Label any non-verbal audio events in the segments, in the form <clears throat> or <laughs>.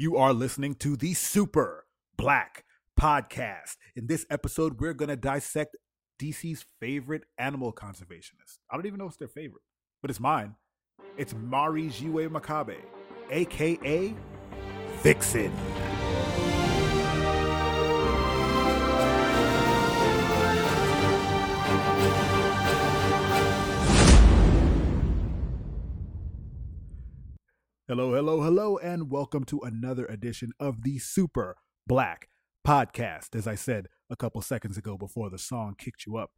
You are listening to the Super Black Podcast. In this episode, we're going to dissect DC's favorite animal conservationist. I don't even know it's their favorite, but it's mine. It's Mari Jiwe McCabe, aka Vixen. Hello, hello, hello, and welcome to another edition of the Super Black Podcast. As I said a couple seconds ago before the song kicked you up,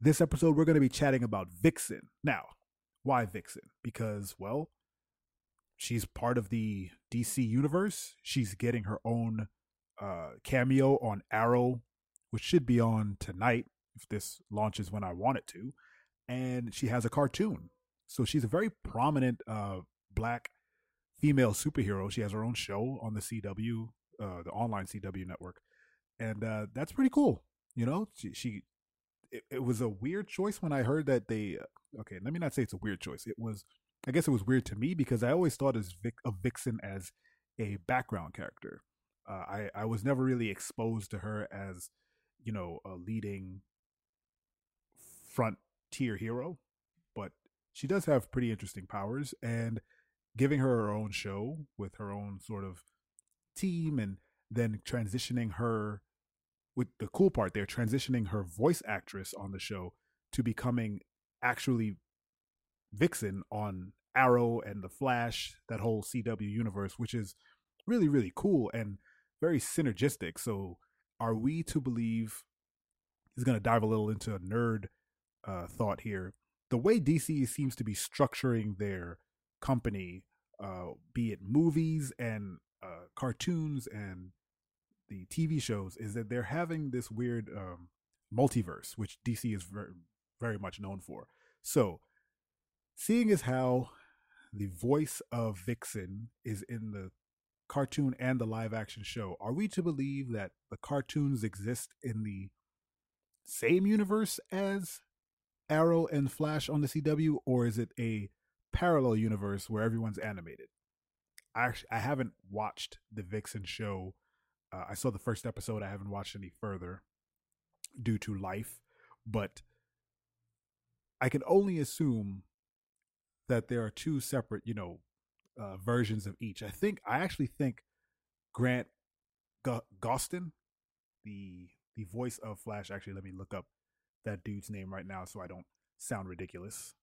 this episode we're going to be chatting about Vixen. Now, why Vixen? Because, well, she's part of the DC universe. She's getting her own uh, cameo on Arrow, which should be on tonight if this launches when I want it to. And she has a cartoon. So she's a very prominent uh, black female superhero. She has her own show on the CW, uh, the online CW network, and uh, that's pretty cool. You know, she, she it, it, was a weird choice when I heard that they. Uh, okay, let me not say it's a weird choice. It was, I guess, it was weird to me because I always thought as Vic, of Vixen as a background character. Uh, I I was never really exposed to her as, you know, a leading front tier hero, but she does have pretty interesting powers and giving her her own show with her own sort of team and then transitioning her with the cool part they're transitioning her voice actress on the show to becoming actually Vixen on Arrow and the Flash, that whole CW universe, which is really, really cool and very synergistic. So, are we to believe? He's going to dive a little into a nerd uh, thought here. The way DC seems to be structuring their company, uh, be it movies and uh, cartoons and the TV shows, is that they're having this weird um, multiverse, which DC is very, very much known for. So, seeing as how the voice of Vixen is in the cartoon and the live action show, are we to believe that the cartoons exist in the same universe as Arrow and Flash on the CW, or is it a parallel universe where everyone's animated. I actually I haven't watched the Vixen show. Uh, I saw the first episode. I haven't watched any further due to life, but I can only assume that there are two separate, you know, uh, versions of each. I think I actually think Grant G- Gustin, the the voice of Flash. Actually, let me look up that dude's name right now so I don't sound ridiculous.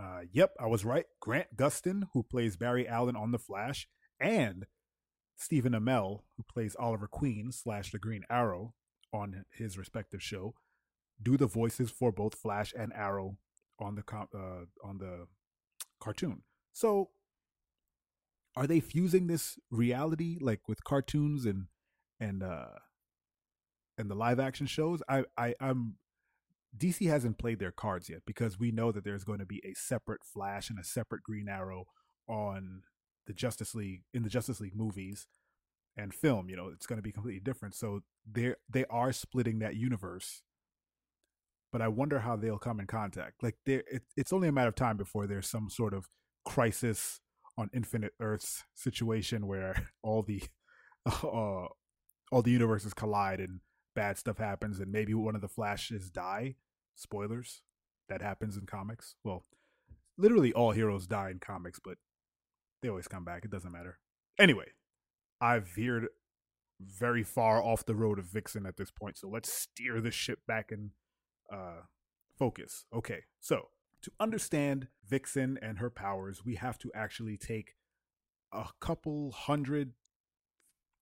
Uh, yep, I was right. Grant Gustin, who plays Barry Allen on The Flash, and Stephen Amell, who plays Oliver Queen slash the Green Arrow on his respective show, do the voices for both Flash and Arrow on the uh, on the cartoon. So, are they fusing this reality like with cartoons and and uh and the live action shows? I I I'm DC hasn't played their cards yet because we know that there's going to be a separate Flash and a separate Green Arrow on the Justice League in the Justice League movies and film. You know, it's going to be completely different. So they they are splitting that universe. But I wonder how they'll come in contact. Like there, it, it's only a matter of time before there's some sort of crisis on Infinite Earths situation where <laughs> all the <laughs> uh, all the universes collide and bad stuff happens and maybe one of the flashes die. Spoilers. That happens in comics. Well literally all heroes die in comics but they always come back. It doesn't matter. Anyway i've veered very far off the road of vixen at this point so let's steer the ship back in uh focus. Okay so to understand vixen and her powers we have to actually take a couple hundred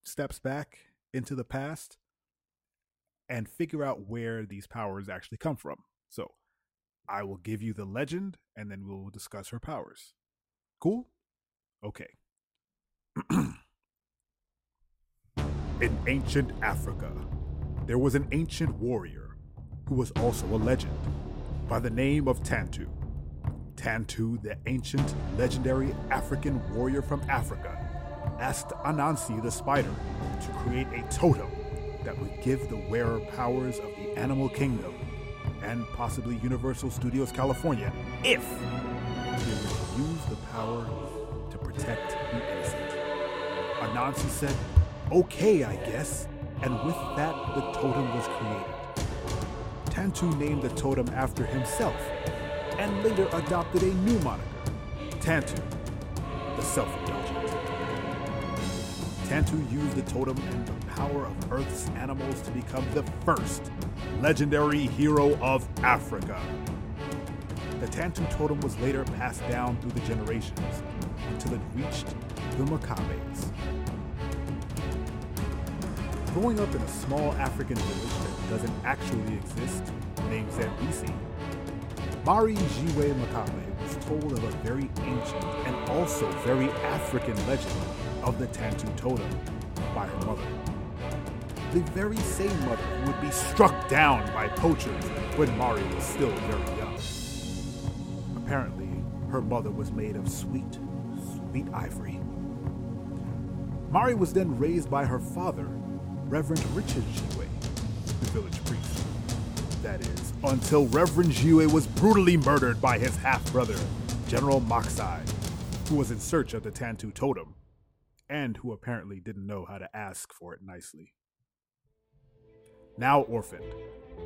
steps back into the past and figure out where these powers actually come from. So I will give you the legend and then we'll discuss her powers. Cool? Okay. <clears throat> In ancient Africa, there was an ancient warrior who was also a legend by the name of Tantu. Tantu, the ancient, legendary African warrior from Africa, asked Anansi the spider to create a totem that would give the wearer powers of the animal kingdom and possibly Universal Studios California if they would use the power to protect the innocent. Anansi said, Okay, I guess, and with that, the totem was created. Tantu named the totem after himself and later adopted a new moniker, Tantu, the self indulgent. Tantu used the totem and the power of Earth's animals to become the first legendary hero of Africa. The Tantu totem was later passed down through the generations until it reached the McCabes. Growing up in a small African village that doesn't actually exist, named Zambesi, Mari Jiwe McCabe was told of a very ancient and also very African legend of the Tantu totem by her mother. The very same mother who would be struck down by poachers when Mari was still very young. Apparently, her mother was made of sweet, sweet ivory. Mari was then raised by her father, Reverend Richard Jiwe, the village priest. That is, until Reverend Jiwe was brutally murdered by his half brother, General Maksai, who was in search of the Tantu totem, and who apparently didn't know how to ask for it nicely. Now orphaned,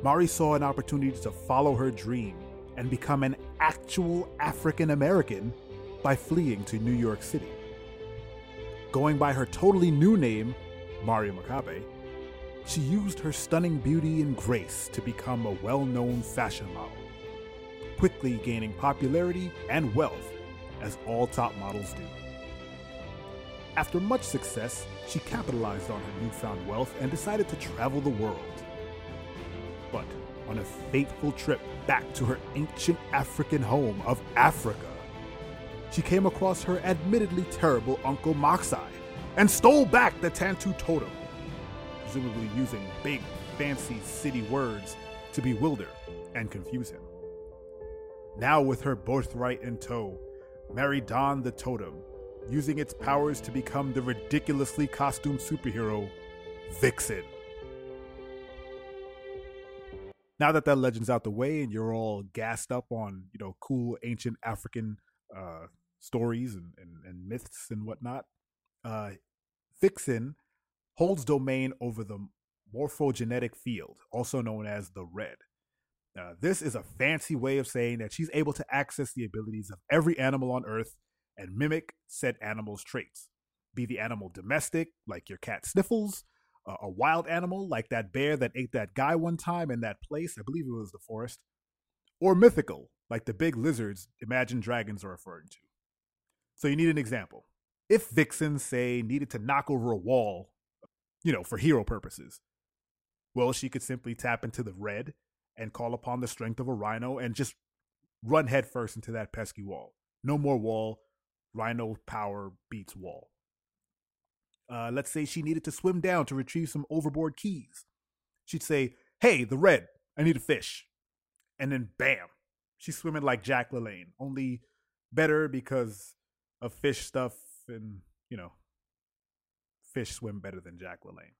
Mari saw an opportunity to follow her dream and become an actual African American by fleeing to New York City. Going by her totally new name, Mari McCabe, she used her stunning beauty and grace to become a well known fashion model, quickly gaining popularity and wealth as all top models do. After much success, she capitalized on her newfound wealth and decided to travel the world. But on a fateful trip back to her ancient African home of Africa, she came across her admittedly terrible Uncle Maksai and stole back the Tantu totem, presumably using big, fancy city words to bewilder and confuse him. Now, with her birthright in tow, Mari donned the totem, using its powers to become the ridiculously costumed superhero, Vixen. Now that that legend's out the way and you're all gassed up on, you know, cool ancient African uh, stories and, and, and myths and whatnot, uh, Vixen holds domain over the morphogenetic field, also known as the red. Uh, this is a fancy way of saying that she's able to access the abilities of every animal on Earth and mimic said animal's traits. Be the animal domestic, like your cat Sniffles, a wild animal, like that bear that ate that guy one time in that place, I believe it was the forest, or mythical, like the big lizards Imagine Dragons are referring to. So you need an example. If Vixen, say, needed to knock over a wall, you know, for hero purposes, well, she could simply tap into the red and call upon the strength of a rhino and just run headfirst into that pesky wall. No more wall. Rhino power beats wall. Uh, let's say she needed to swim down to retrieve some overboard keys. She'd say, Hey, the red, I need a fish. And then bam, she's swimming like Jack LaLanne, only better because of fish stuff and, you know, fish swim better than Jack LaLanne.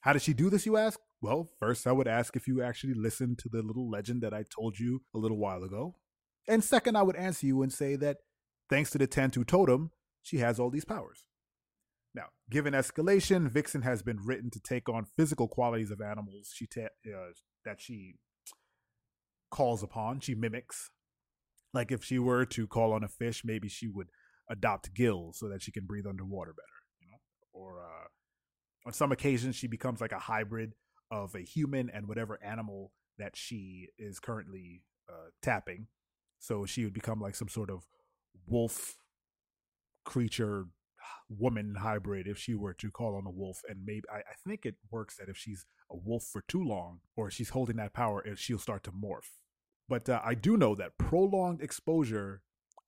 How did she do this, you ask? Well, first, I would ask if you actually listened to the little legend that I told you a little while ago. And second, I would answer you and say that thanks to the Tantu totem, she has all these powers. Now, given escalation, Vixen has been written to take on physical qualities of animals she ta- uh, that she calls upon, she mimics. Like if she were to call on a fish, maybe she would adopt gills so that she can breathe underwater better, you know? Or uh, on some occasions, she becomes like a hybrid of a human and whatever animal that she is currently uh, tapping. So she would become like some sort of wolf creature woman hybrid if she were to call on a wolf and maybe I, I, think it works that if she's a wolf for too long or she's holding that power she'll start to morph. But uh, i do know that prolonged exposure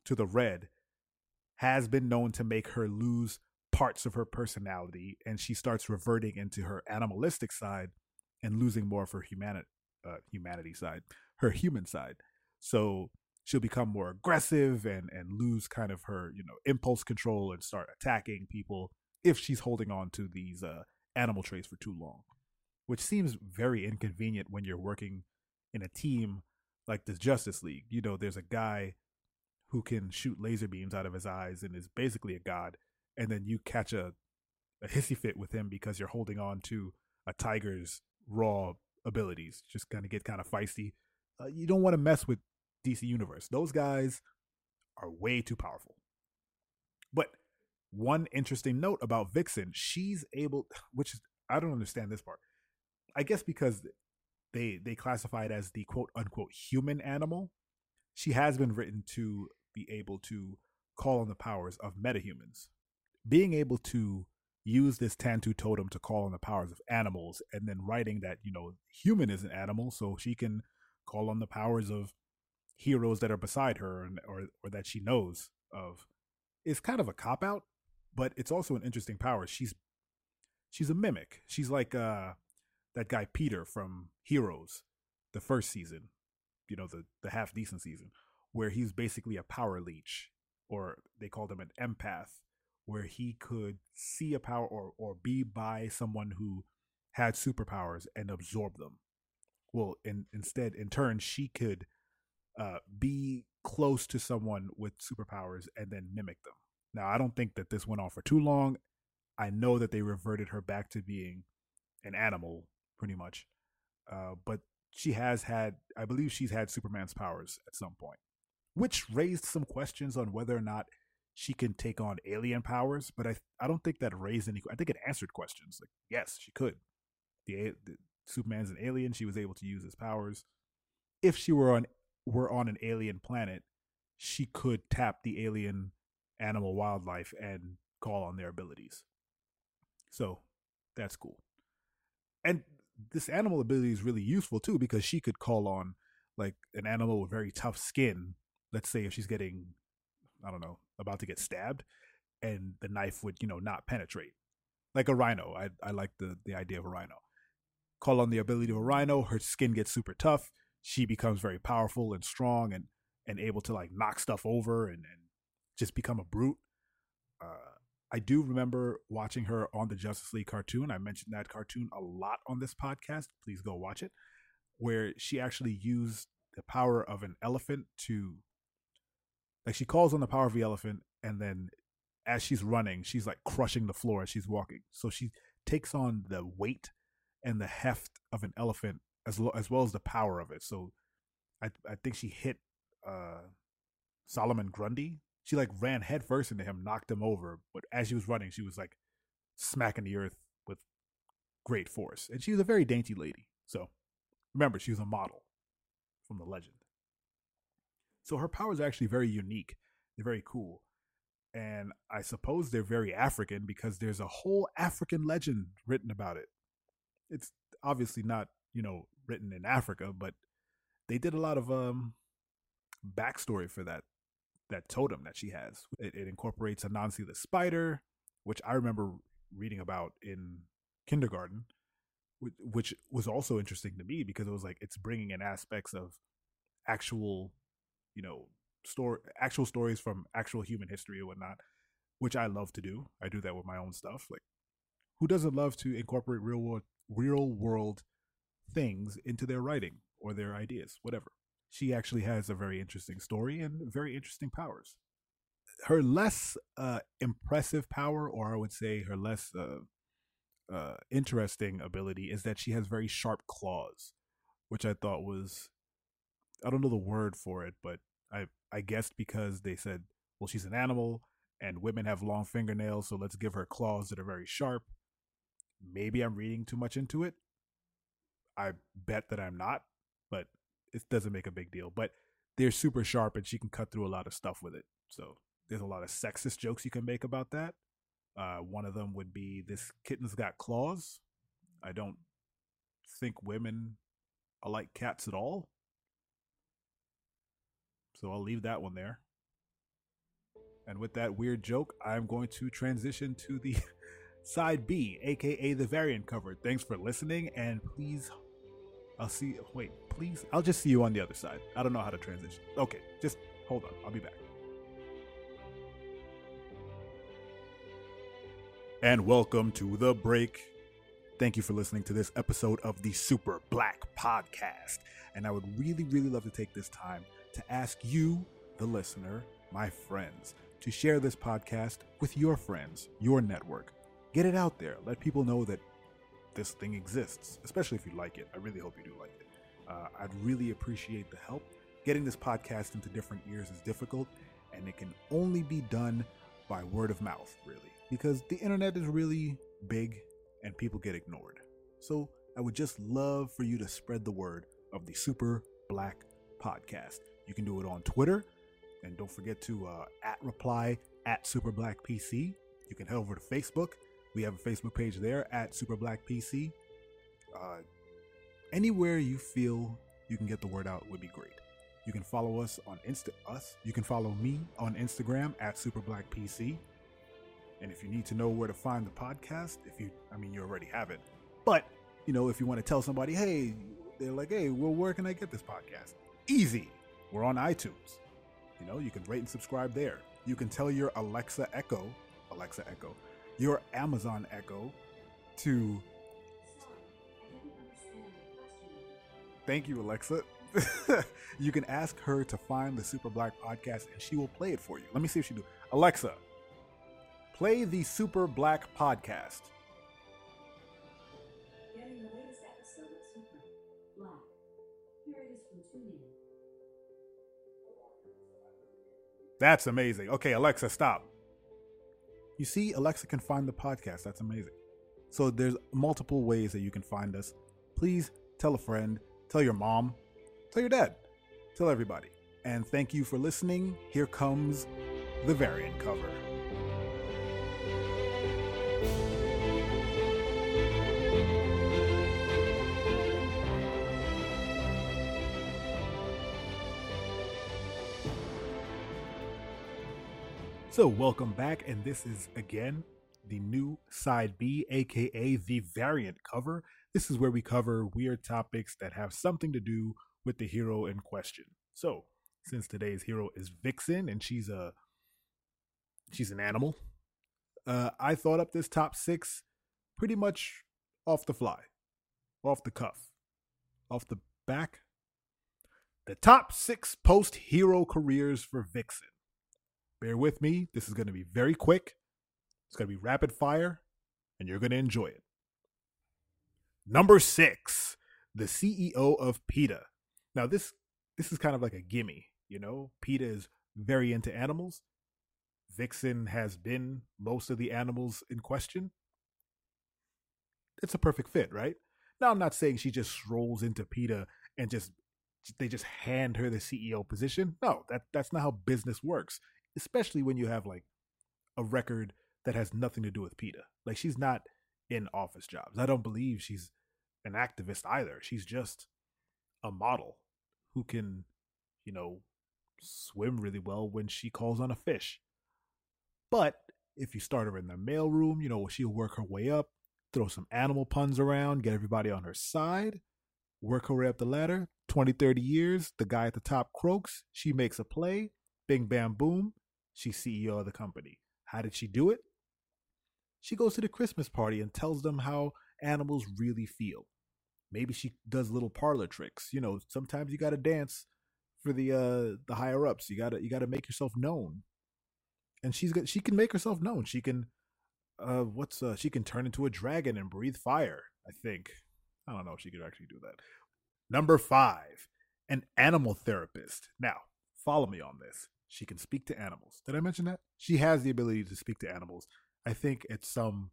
to the red has been known to make her lose parts of her personality and she starts reverting into her animalistic side and losing more of her humanity uh, humanity side her human side. So she'll become more aggressive and and lose kind of her you know impulse control and start attacking people if she's holding on to these uh, animal traits for too long which seems very inconvenient when you're working in a team like the justice league you know there's a guy who can shoot laser beams out of his eyes and is basically a god and then you catch a, a hissy fit with him because you're holding on to a tiger's raw abilities. Just kind of get kind of feisty. Uh, you don't want to mess with DC Universe. Those guys are way too powerful. But one interesting note about Vixen, she's able, <sighs> which is I don't understand this part. I guess because they they classify it as the quote unquote human animal. She has been written to be able to call on the powers of metahumans. Being able to use this Tantu totem to call on the powers of animals, and then writing that, you know, human is an animal, so she can call on the powers of heroes that are beside her and, or, or that she knows of is kind of a cop out, but it's also an interesting power. She's she's a mimic. She's like uh that guy Peter from Heroes, the first season, you know, the the half decent season, where he's basically a power leech, or they called him an empath, where he could see a power or or be by someone who had superpowers and absorb them. Well, in, instead, in turn, she could uh, be close to someone with superpowers and then mimic them. Now, I don't think that this went on for too long. I know that they reverted her back to being an animal pretty much. Uh, but she has had, I believe she's had Superman's powers at some point, which raised some questions on whether or not she can take on alien powers. But I, I don't think that raised any. I think it answered questions. Like, yes, she could. The, the Superman's an alien. She was able to use his powers. If she were on were on an alien planet, she could tap the alien animal wildlife and call on their abilities. So that's cool. And this animal ability is really useful too because she could call on like an animal with very tough skin. Let's say if she's getting, I don't know, about to get stabbed, and the knife would you know not penetrate, like a rhino. I I like the the idea of a rhino. Call on the ability of a rhino. Her skin gets super tough. She becomes very powerful and strong and and able to like knock stuff over and and just become a brute. Uh, I do remember watching her on the Justice League cartoon. I mentioned that cartoon a lot on this podcast. Please go watch it, where she actually used the power of an elephant to, like, she calls on the power of the elephant, and then as she's running, she's like crushing the floor as she's walking. So she takes on the weight and the heft of an elephant as lo- as well as the power of it. So I I think she hit uh Solomon Grundy she like ran headfirst into him, knocked him over. But as she was running, she was like smacking the earth with great force. And she was a very dainty lady. So remember, she was a model from the legend. So her powers are actually very unique. They're very cool. And I suppose they're very African because there's a whole African legend written about it. It's obviously not, you know, written in Africa, but they did a lot of um backstory for that that totem that she has. It, it incorporates Anansi the spider, which I remember reading about in kindergarten, which, which was also interesting to me because it was like it's bringing in aspects of actual, you know, story, actual stories from actual human history or whatnot, which I love to do. I do that with my own stuff. Like, who doesn't love to incorporate real world, real world things into their writing or their ideas, whatever? she actually has a very interesting story and very interesting powers. Her less uh, impressive power, or I would say her less uh, uh, interesting ability, is that she has very sharp claws, which I thought was I don't know the word for it, but I I guessed because they said, well, she's an animal and women have long fingernails, so let's give her claws that are very sharp. Maybe I'm reading too much into it. I bet that I'm not, but it doesn't make a big deal. But they're super sharp and she can cut through a lot of stuff with it. So there's a lot of sexist jokes you can make about that. Uh, one of them would be this kitten's got claws. I don't think women are like cats at all. So I'll leave that one there. And with that weird joke, I'm going to transition to the <laughs> side B, aka the variant cover. Thanks for listening, and please I'll see. Wait, please. I'll just see you on the other side. I don't know how to transition. Okay, just hold on. I'll be back. And welcome to the break. Thank you for listening to this episode of the Super Black Podcast. And I would really, really love to take this time to ask you, the listener, my friends, to share this podcast with your friends, your network. Get it out there. Let people know that this thing exists, especially if you like it. I really hope you do like it. Uh, I'd really appreciate the help. Getting this podcast into different ears is difficult, and it can only be done by word of mouth, really, because the internet is really big and people get ignored. So I would just love for you to spread the word of the Super Black Podcast. You can do it on Twitter, and don't forget to uh, at reply at Super Black PC. You can head over to Facebook. We have a Facebook page there at Super Black PC. Uh, anywhere you feel you can get the word out would be great. You can follow us on Insta us. You can follow me on Instagram at Super Black PC. And if you need to know where to find the podcast, if you I mean you already have it. But, you know, if you want to tell somebody, hey, they're like, hey, well, where can I get this podcast? Easy. We're on iTunes. You know, you can rate and subscribe there. You can tell your Alexa Echo, Alexa Echo, your Amazon Echo to Thank you, Alexa. <laughs> you can ask her to find the Super Black podcast and she will play it for you. Let me see if she do. Alexa, play the Super Black podcast. Getting the latest episode of Super Black. Here it is from TuneIn. That's amazing. Okay, Alexa, stop. You see, Alexa can find the podcast. That's amazing. So there's multiple ways that you can find us. Please tell a friend, tell your mom, tell your dad, tell everybody. And thank you for listening. Here comes the variant cover. So, welcome back, and this is again the new side B, aka the variant cover. This is where we cover weird topics that have something to do with the hero in question. So, since today's hero is Vixen and she's a she's an animal, uh, I thought up this top six pretty much off the fly, off the cuff, off the back. The top six post hero careers for Vixen. Bear with me. This is going to be very quick. It's going to be rapid fire, and you're going to enjoy it. Number six, the CEO of PETA. Now this this is kind of like a gimme, you know. PETA is very into animals. Vixen has been most of the animals in question. It's a perfect fit, right? Now I'm not saying she just strolls into PETA and just they just hand her the CEO position. No, that that's not how business works especially when you have like a record that has nothing to do with PETA. Like she's not in office jobs. I don't believe she's an activist either. She's just a model who can, you know, swim really well when she calls on a fish. But if you start her in the mailroom, you know, she'll work her way up, throw some animal puns around, get everybody on her side, work her way up the ladder. 20, 30 years, the guy at the top croaks, she makes a play, bing, bam, boom, She's CEO of the company. How did she do it? She goes to the Christmas party and tells them how animals really feel. Maybe she does little parlor tricks. You know, sometimes you got to dance for the uh the higher ups. You got to you got to make yourself known. And she's got she can make herself known. She can uh what's uh she can turn into a dragon and breathe fire, I think. I don't know if she could actually do that. Number 5, an animal therapist. Now, follow me on this. She can speak to animals. Did I mention that? She has the ability to speak to animals, I think, at some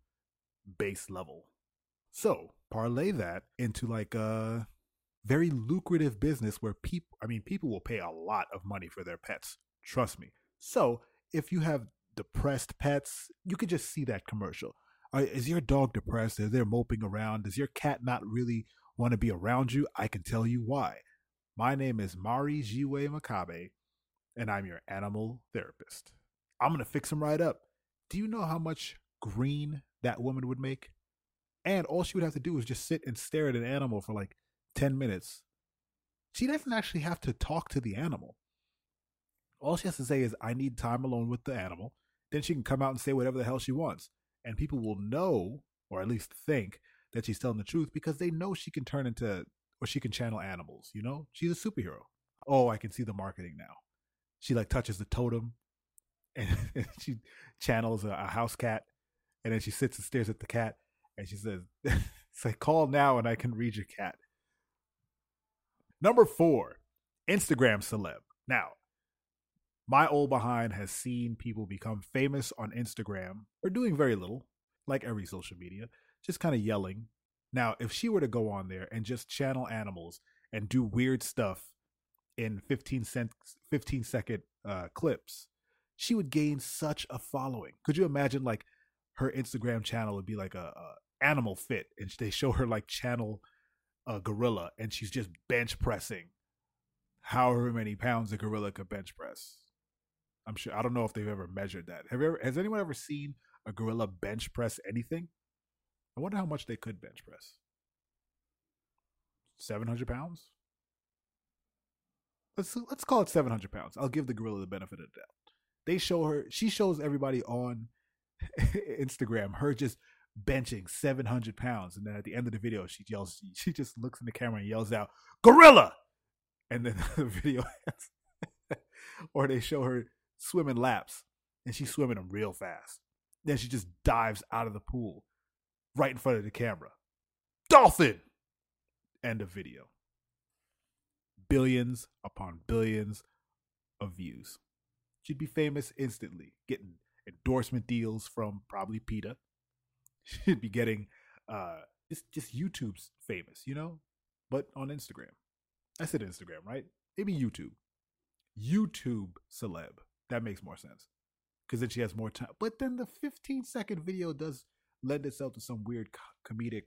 base level. So, parlay that into like a very lucrative business where people, I mean, people will pay a lot of money for their pets. Trust me. So, if you have depressed pets, you could just see that commercial. Uh, is your dog depressed? Is they moping around? Does your cat not really want to be around you? I can tell you why. My name is Mari Jiwe McCabe, and I'm your animal therapist. I'm going to fix him right up. Do you know how much green that woman would make? And all she would have to do is just sit and stare at an animal for like 10 minutes. She doesn't actually have to talk to the animal. All she has to say is, I need time alone with the animal. Then she can come out and say whatever the hell she wants. And people will know, or at least think, that she's telling the truth because they know she can turn into, or she can channel animals, you know? She's a superhero. Oh, I can see the marketing now. She like touches the totem. <laughs> and, she channels a, a house cat, and then she sits and stares at the cat, and she says, <laughs> "It's like call now, and I can read your cat." Number four, Instagram celeb. Now, my old behind has seen people become famous on Instagram or doing very little, like every social media, just kind of yelling. Now, if she were to go on there and just channel animals and do weird stuff in 15 cent 15 second uh, clips, she would gain such a following. Could you imagine like her Instagram channel would be like a, a animal fit and they show her like channel a gorilla and she's just bench pressing however many pounds a gorilla could bench press. I'm sure I don't know if they've ever measured that. Have ever has anyone ever seen a gorilla bench press anything? I wonder how much they could bench press. 700 pounds? Let's let's call it 700 pounds. I'll give the gorilla the benefit of the doubt. They show her she shows everybody on <laughs> Instagram her just benching 700 pounds and then at the end of the video she yells she just looks in the camera and yells out gorilla and then <laughs> the video ends. <laughs> or they show her swimming laps and she's swimming them real fast then she just dives out of the pool right in front of the camera dolphin end of video billions upon billions of views she'd be famous instantly getting endorsement deals from probably PETA. <laughs> She'd be getting uh just just YouTube's famous, you know, but on Instagram. I said Instagram, right? Maybe YouTube. YouTube celeb. That makes more sense because then she has more time. But then the 15 second video does lend itself to some weird comedic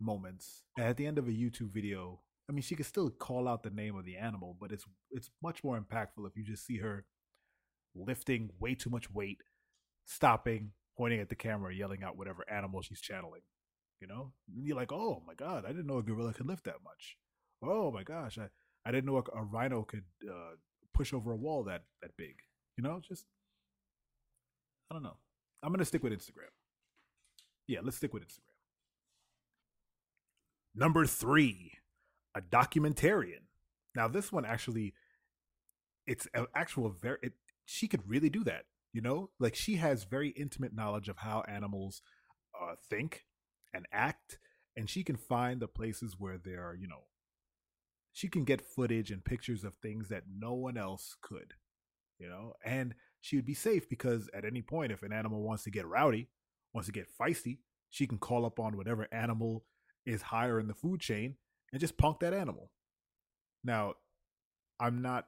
moments. And at the end of a YouTube video, I mean, she could still call out the name of the animal, but it's it's much more impactful if you just see her lifting way too much weight, stopping, pointing at the camera, yelling out whatever animal she's channeling. You know, and you're like, oh my god, I didn't know a gorilla could lift that much. Oh my gosh, I, I didn't know a, a rhino could uh, push over a wall that that big. You know, just I don't know. I'm gonna stick with Instagram. Yeah, let's stick with Instagram. Number three, a documentarian. Now this one actually, it's an actual very. It, she could really do that you know like she has very intimate knowledge of how animals uh, think and act and she can find the places where there are you know she can get footage and pictures of things that no one else could you know and she would be safe because at any point if an animal wants to get rowdy wants to get feisty she can call up on whatever animal is higher in the food chain and just punk that animal now i'm not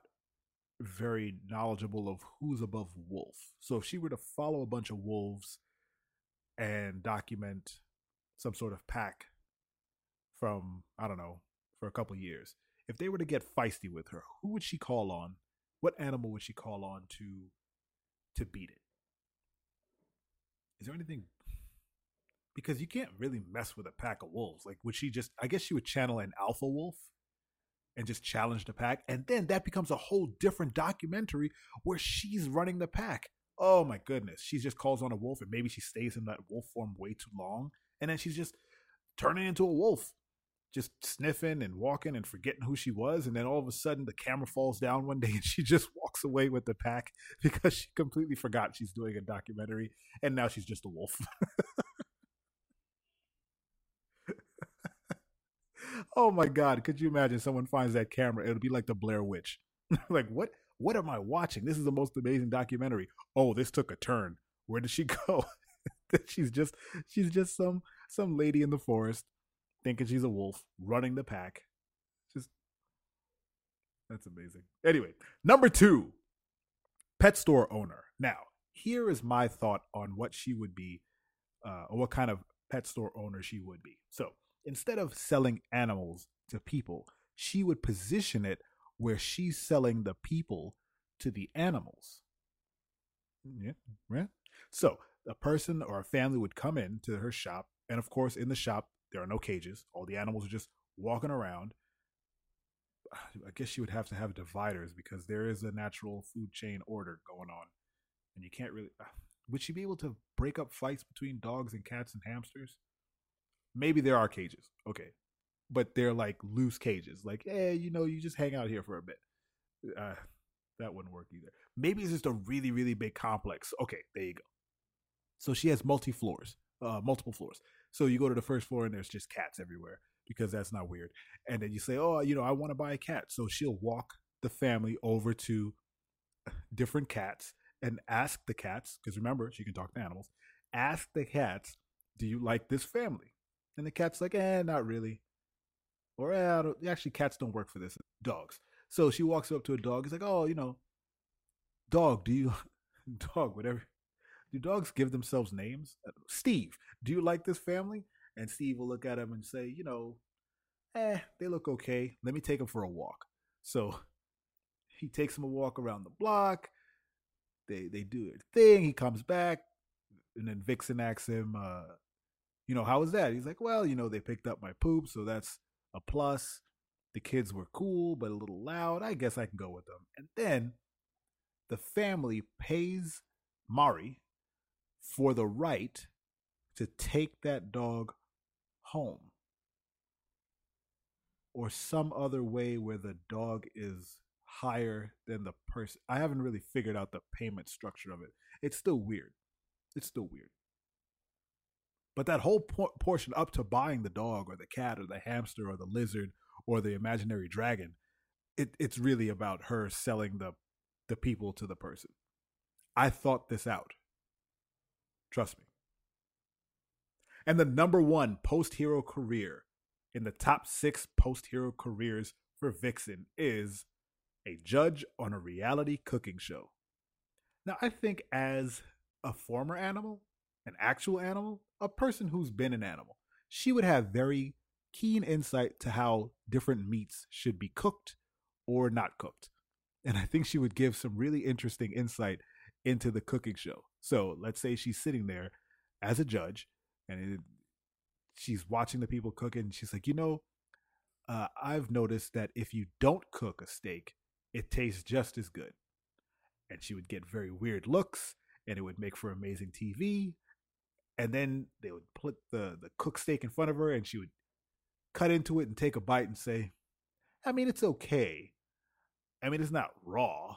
very knowledgeable of who's above wolf. So if she were to follow a bunch of wolves and document some sort of pack from I don't know for a couple years, if they were to get feisty with her, who would she call on? What animal would she call on to to beat it? Is there anything? Because you can't really mess with a pack of wolves. Like, would she just? I guess she would channel an alpha wolf and just challenge the pack. And then that becomes a whole different documentary where she's running the pack. Oh my goodness. She just calls on a wolf and maybe she stays in that wolf form way too long. And then she's just turning into a wolf, just sniffing and walking and forgetting who she was. And then all of a sudden the camera falls down one day <laughs> and she just walks away with the pack <laughs> because she completely forgot she's doing a documentary. And now she's just a wolf. <laughs> oh my god, could you imagine someone finds that camera? It'll be like the Blair Witch. <laughs> like what what am I watching? This is the most amazing documentary. Oh, this took a turn. Where did she <laughs> go? she's just she's just some some lady in the forest thinking she's a wolf running the pack. Just that's amazing. Anyway, number 2, pet store owner. Now, here is my thought on what she would be uh, or what kind of pet store owner she would be. So, instead of selling animals to people, she would position it where she's selling the people to the animals. Yeah, right. So a person or a family would come in to her shop, and of course, in the shop there are no cages. All the animals are just walking around. I guess she would have to have dividers because there is a natural food chain order going on, and you can't really. Ah, would she be able to break up fights between dogs and cats and hamsters? Maybe there are cages, okay, but they're like loose cages. Like, hey, you know, you just hang out here for a bit. Uh, That wouldn't work either. Maybe it's just a really, really big complex. Okay, there you go. So she has multi floors, uh, multiple floors. So you go to the first floor and there's just cats everywhere because that's not weird. And then you say, oh, you know, I want to buy a cat. So she'll walk the family over to different cats and ask the cats, because remember, she can talk to animals, ask the cats, do you like this family? And the cat's like, eh, not really. Or eh, actually, cats don't work for this. Dogs. So she walks up to a dog. He's like, oh, you know, dog, do you, <laughs> dog, whatever. Do dogs give themselves names? Steve, do you like this family? And Steve will look at him and say, you know, eh, they look okay. Let me take them for a walk. So <laughs> he takes him a walk around the block. They they do their thing. He comes back, and then Vixen asks him, uh, you know, how was that? He's like, well, you know, they picked up my poop, so that's a plus. The kids were cool, but a little loud. I guess I can go with them. And then the family pays Mari for the right to take that dog home or some other way where the dog is higher than the person. I haven't really figured out the payment structure of it. It's still weird. It's still weird. But that whole por- portion up to buying the dog or the cat or the hamster or the lizard or the imaginary dragon, it, it's really about her selling the the people to the person. I thought this out. Trust me. And the number one post hero career in the top six post hero careers for Vixen is a judge on a reality cooking show. Now, I think as a former animal, an actual animal, a person who's been an animal, she would have very keen insight to how different meats should be cooked or not cooked. And I think she would give some really interesting insight into the cooking show. So let's say she's sitting there as a judge and it, she's watching the people cooking. And she's like, you know, uh, I've noticed that if you don't cook a steak, it tastes just as good. And she would get very weird looks, and it would make for amazing TV. And then they would put the the cooked steak in front of her, and she would cut into it and take a bite and say, "I mean, it's okay. I mean, it's not raw.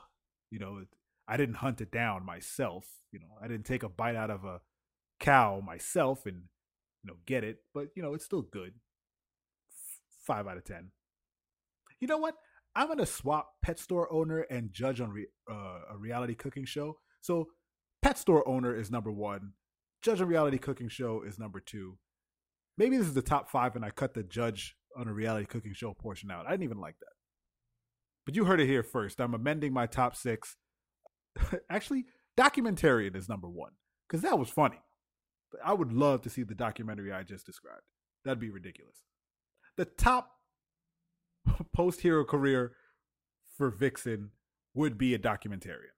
You know, I didn't hunt it down myself. You know, I didn't take a bite out of a cow myself and you know get it, but you know, it's still good. Five out of ten. You know what? I'm gonna swap pet store owner and judge on re, uh, a reality cooking show. So, pet store owner is number one. Judge on reality cooking show is number two. Maybe this is the top five, and I cut the judge on a reality cooking show portion out. I didn't even like that. But you heard it here first. I'm amending my top six. <laughs> Actually, documentarian is number one because that was funny. I would love to see the documentary I just described. That'd be ridiculous. The top <laughs> post hero career for Vixen would be a documentarian.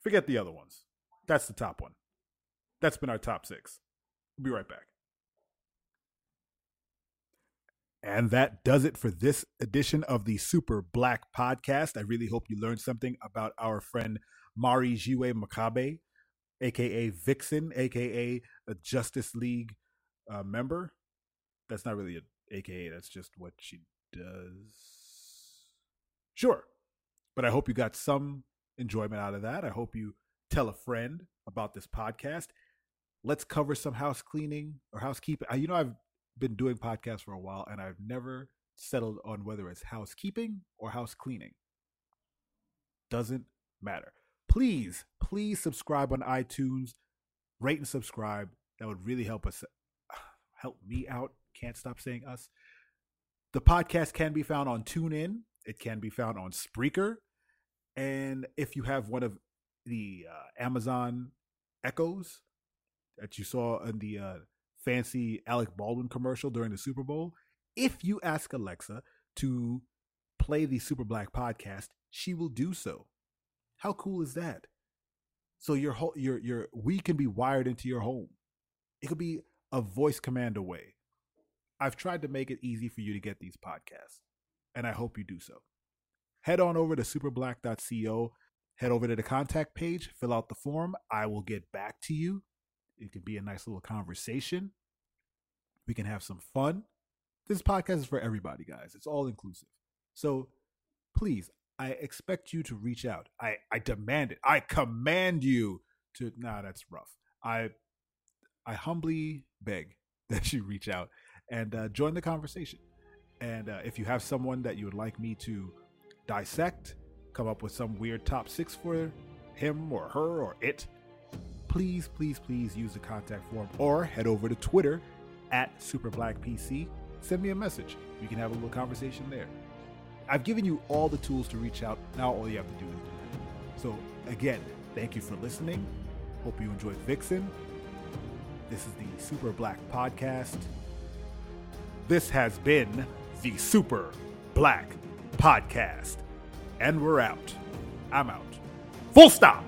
Forget the other ones. That's the top one. That's been our top six. We'll be right back. And that does it for this edition of the Super Black Podcast. I really hope you learned something about our friend Mari Jiwe McCabe, aka Vixen, aka a Justice League uh, member. That's not really a aka, that's just what she does. Sure. But I hope you got some enjoyment out of that. I hope you tell a friend about this podcast. Let's cover some house cleaning or housekeeping. You know, I've been doing podcasts for a while and I've never settled on whether it's housekeeping or house cleaning. Doesn't matter. Please, please subscribe on iTunes, rate and subscribe. That would really help us <sighs> help me out. Can't stop saying us. The podcast can be found on TuneIn. It can be found on Spreaker. And if you have one of the uh, Amazon Echoes that you saw in the uh, fancy Alec Baldwin commercial during the Super Bowl, if you ask Alexa to play the Super Black podcast, she will do so. How cool is that? So your whole your your we can be wired into your home. It could be a voice command away. I've tried to make it easy for you to get these podcasts, and I hope you do so. Head on over to superblack.co, head over to the contact page, fill out the form. I will get back to you. It could be a nice little conversation. We can have some fun. This podcast is for everybody, guys. It's all inclusive. So please, I expect you to reach out. I, I demand it. I command you to. Nah, that's rough. I I humbly beg <laughs> that you reach out and uh, join the conversation. And uh, if you have someone that you would like me to dissect, come up with some weird top six for him or her or it, please, please, please use the contact form or head over to Twitter at SuperBlackPC. Send me a message. We can have a little conversation there. I've given you all the tools to reach out. Now all you have to do is do that. So again, thank you for listening. Hope you enjoyed Vixen. This is the Super Black Podcast. This has been the Super Black Podcast. And we're out. I'm out. Full stop.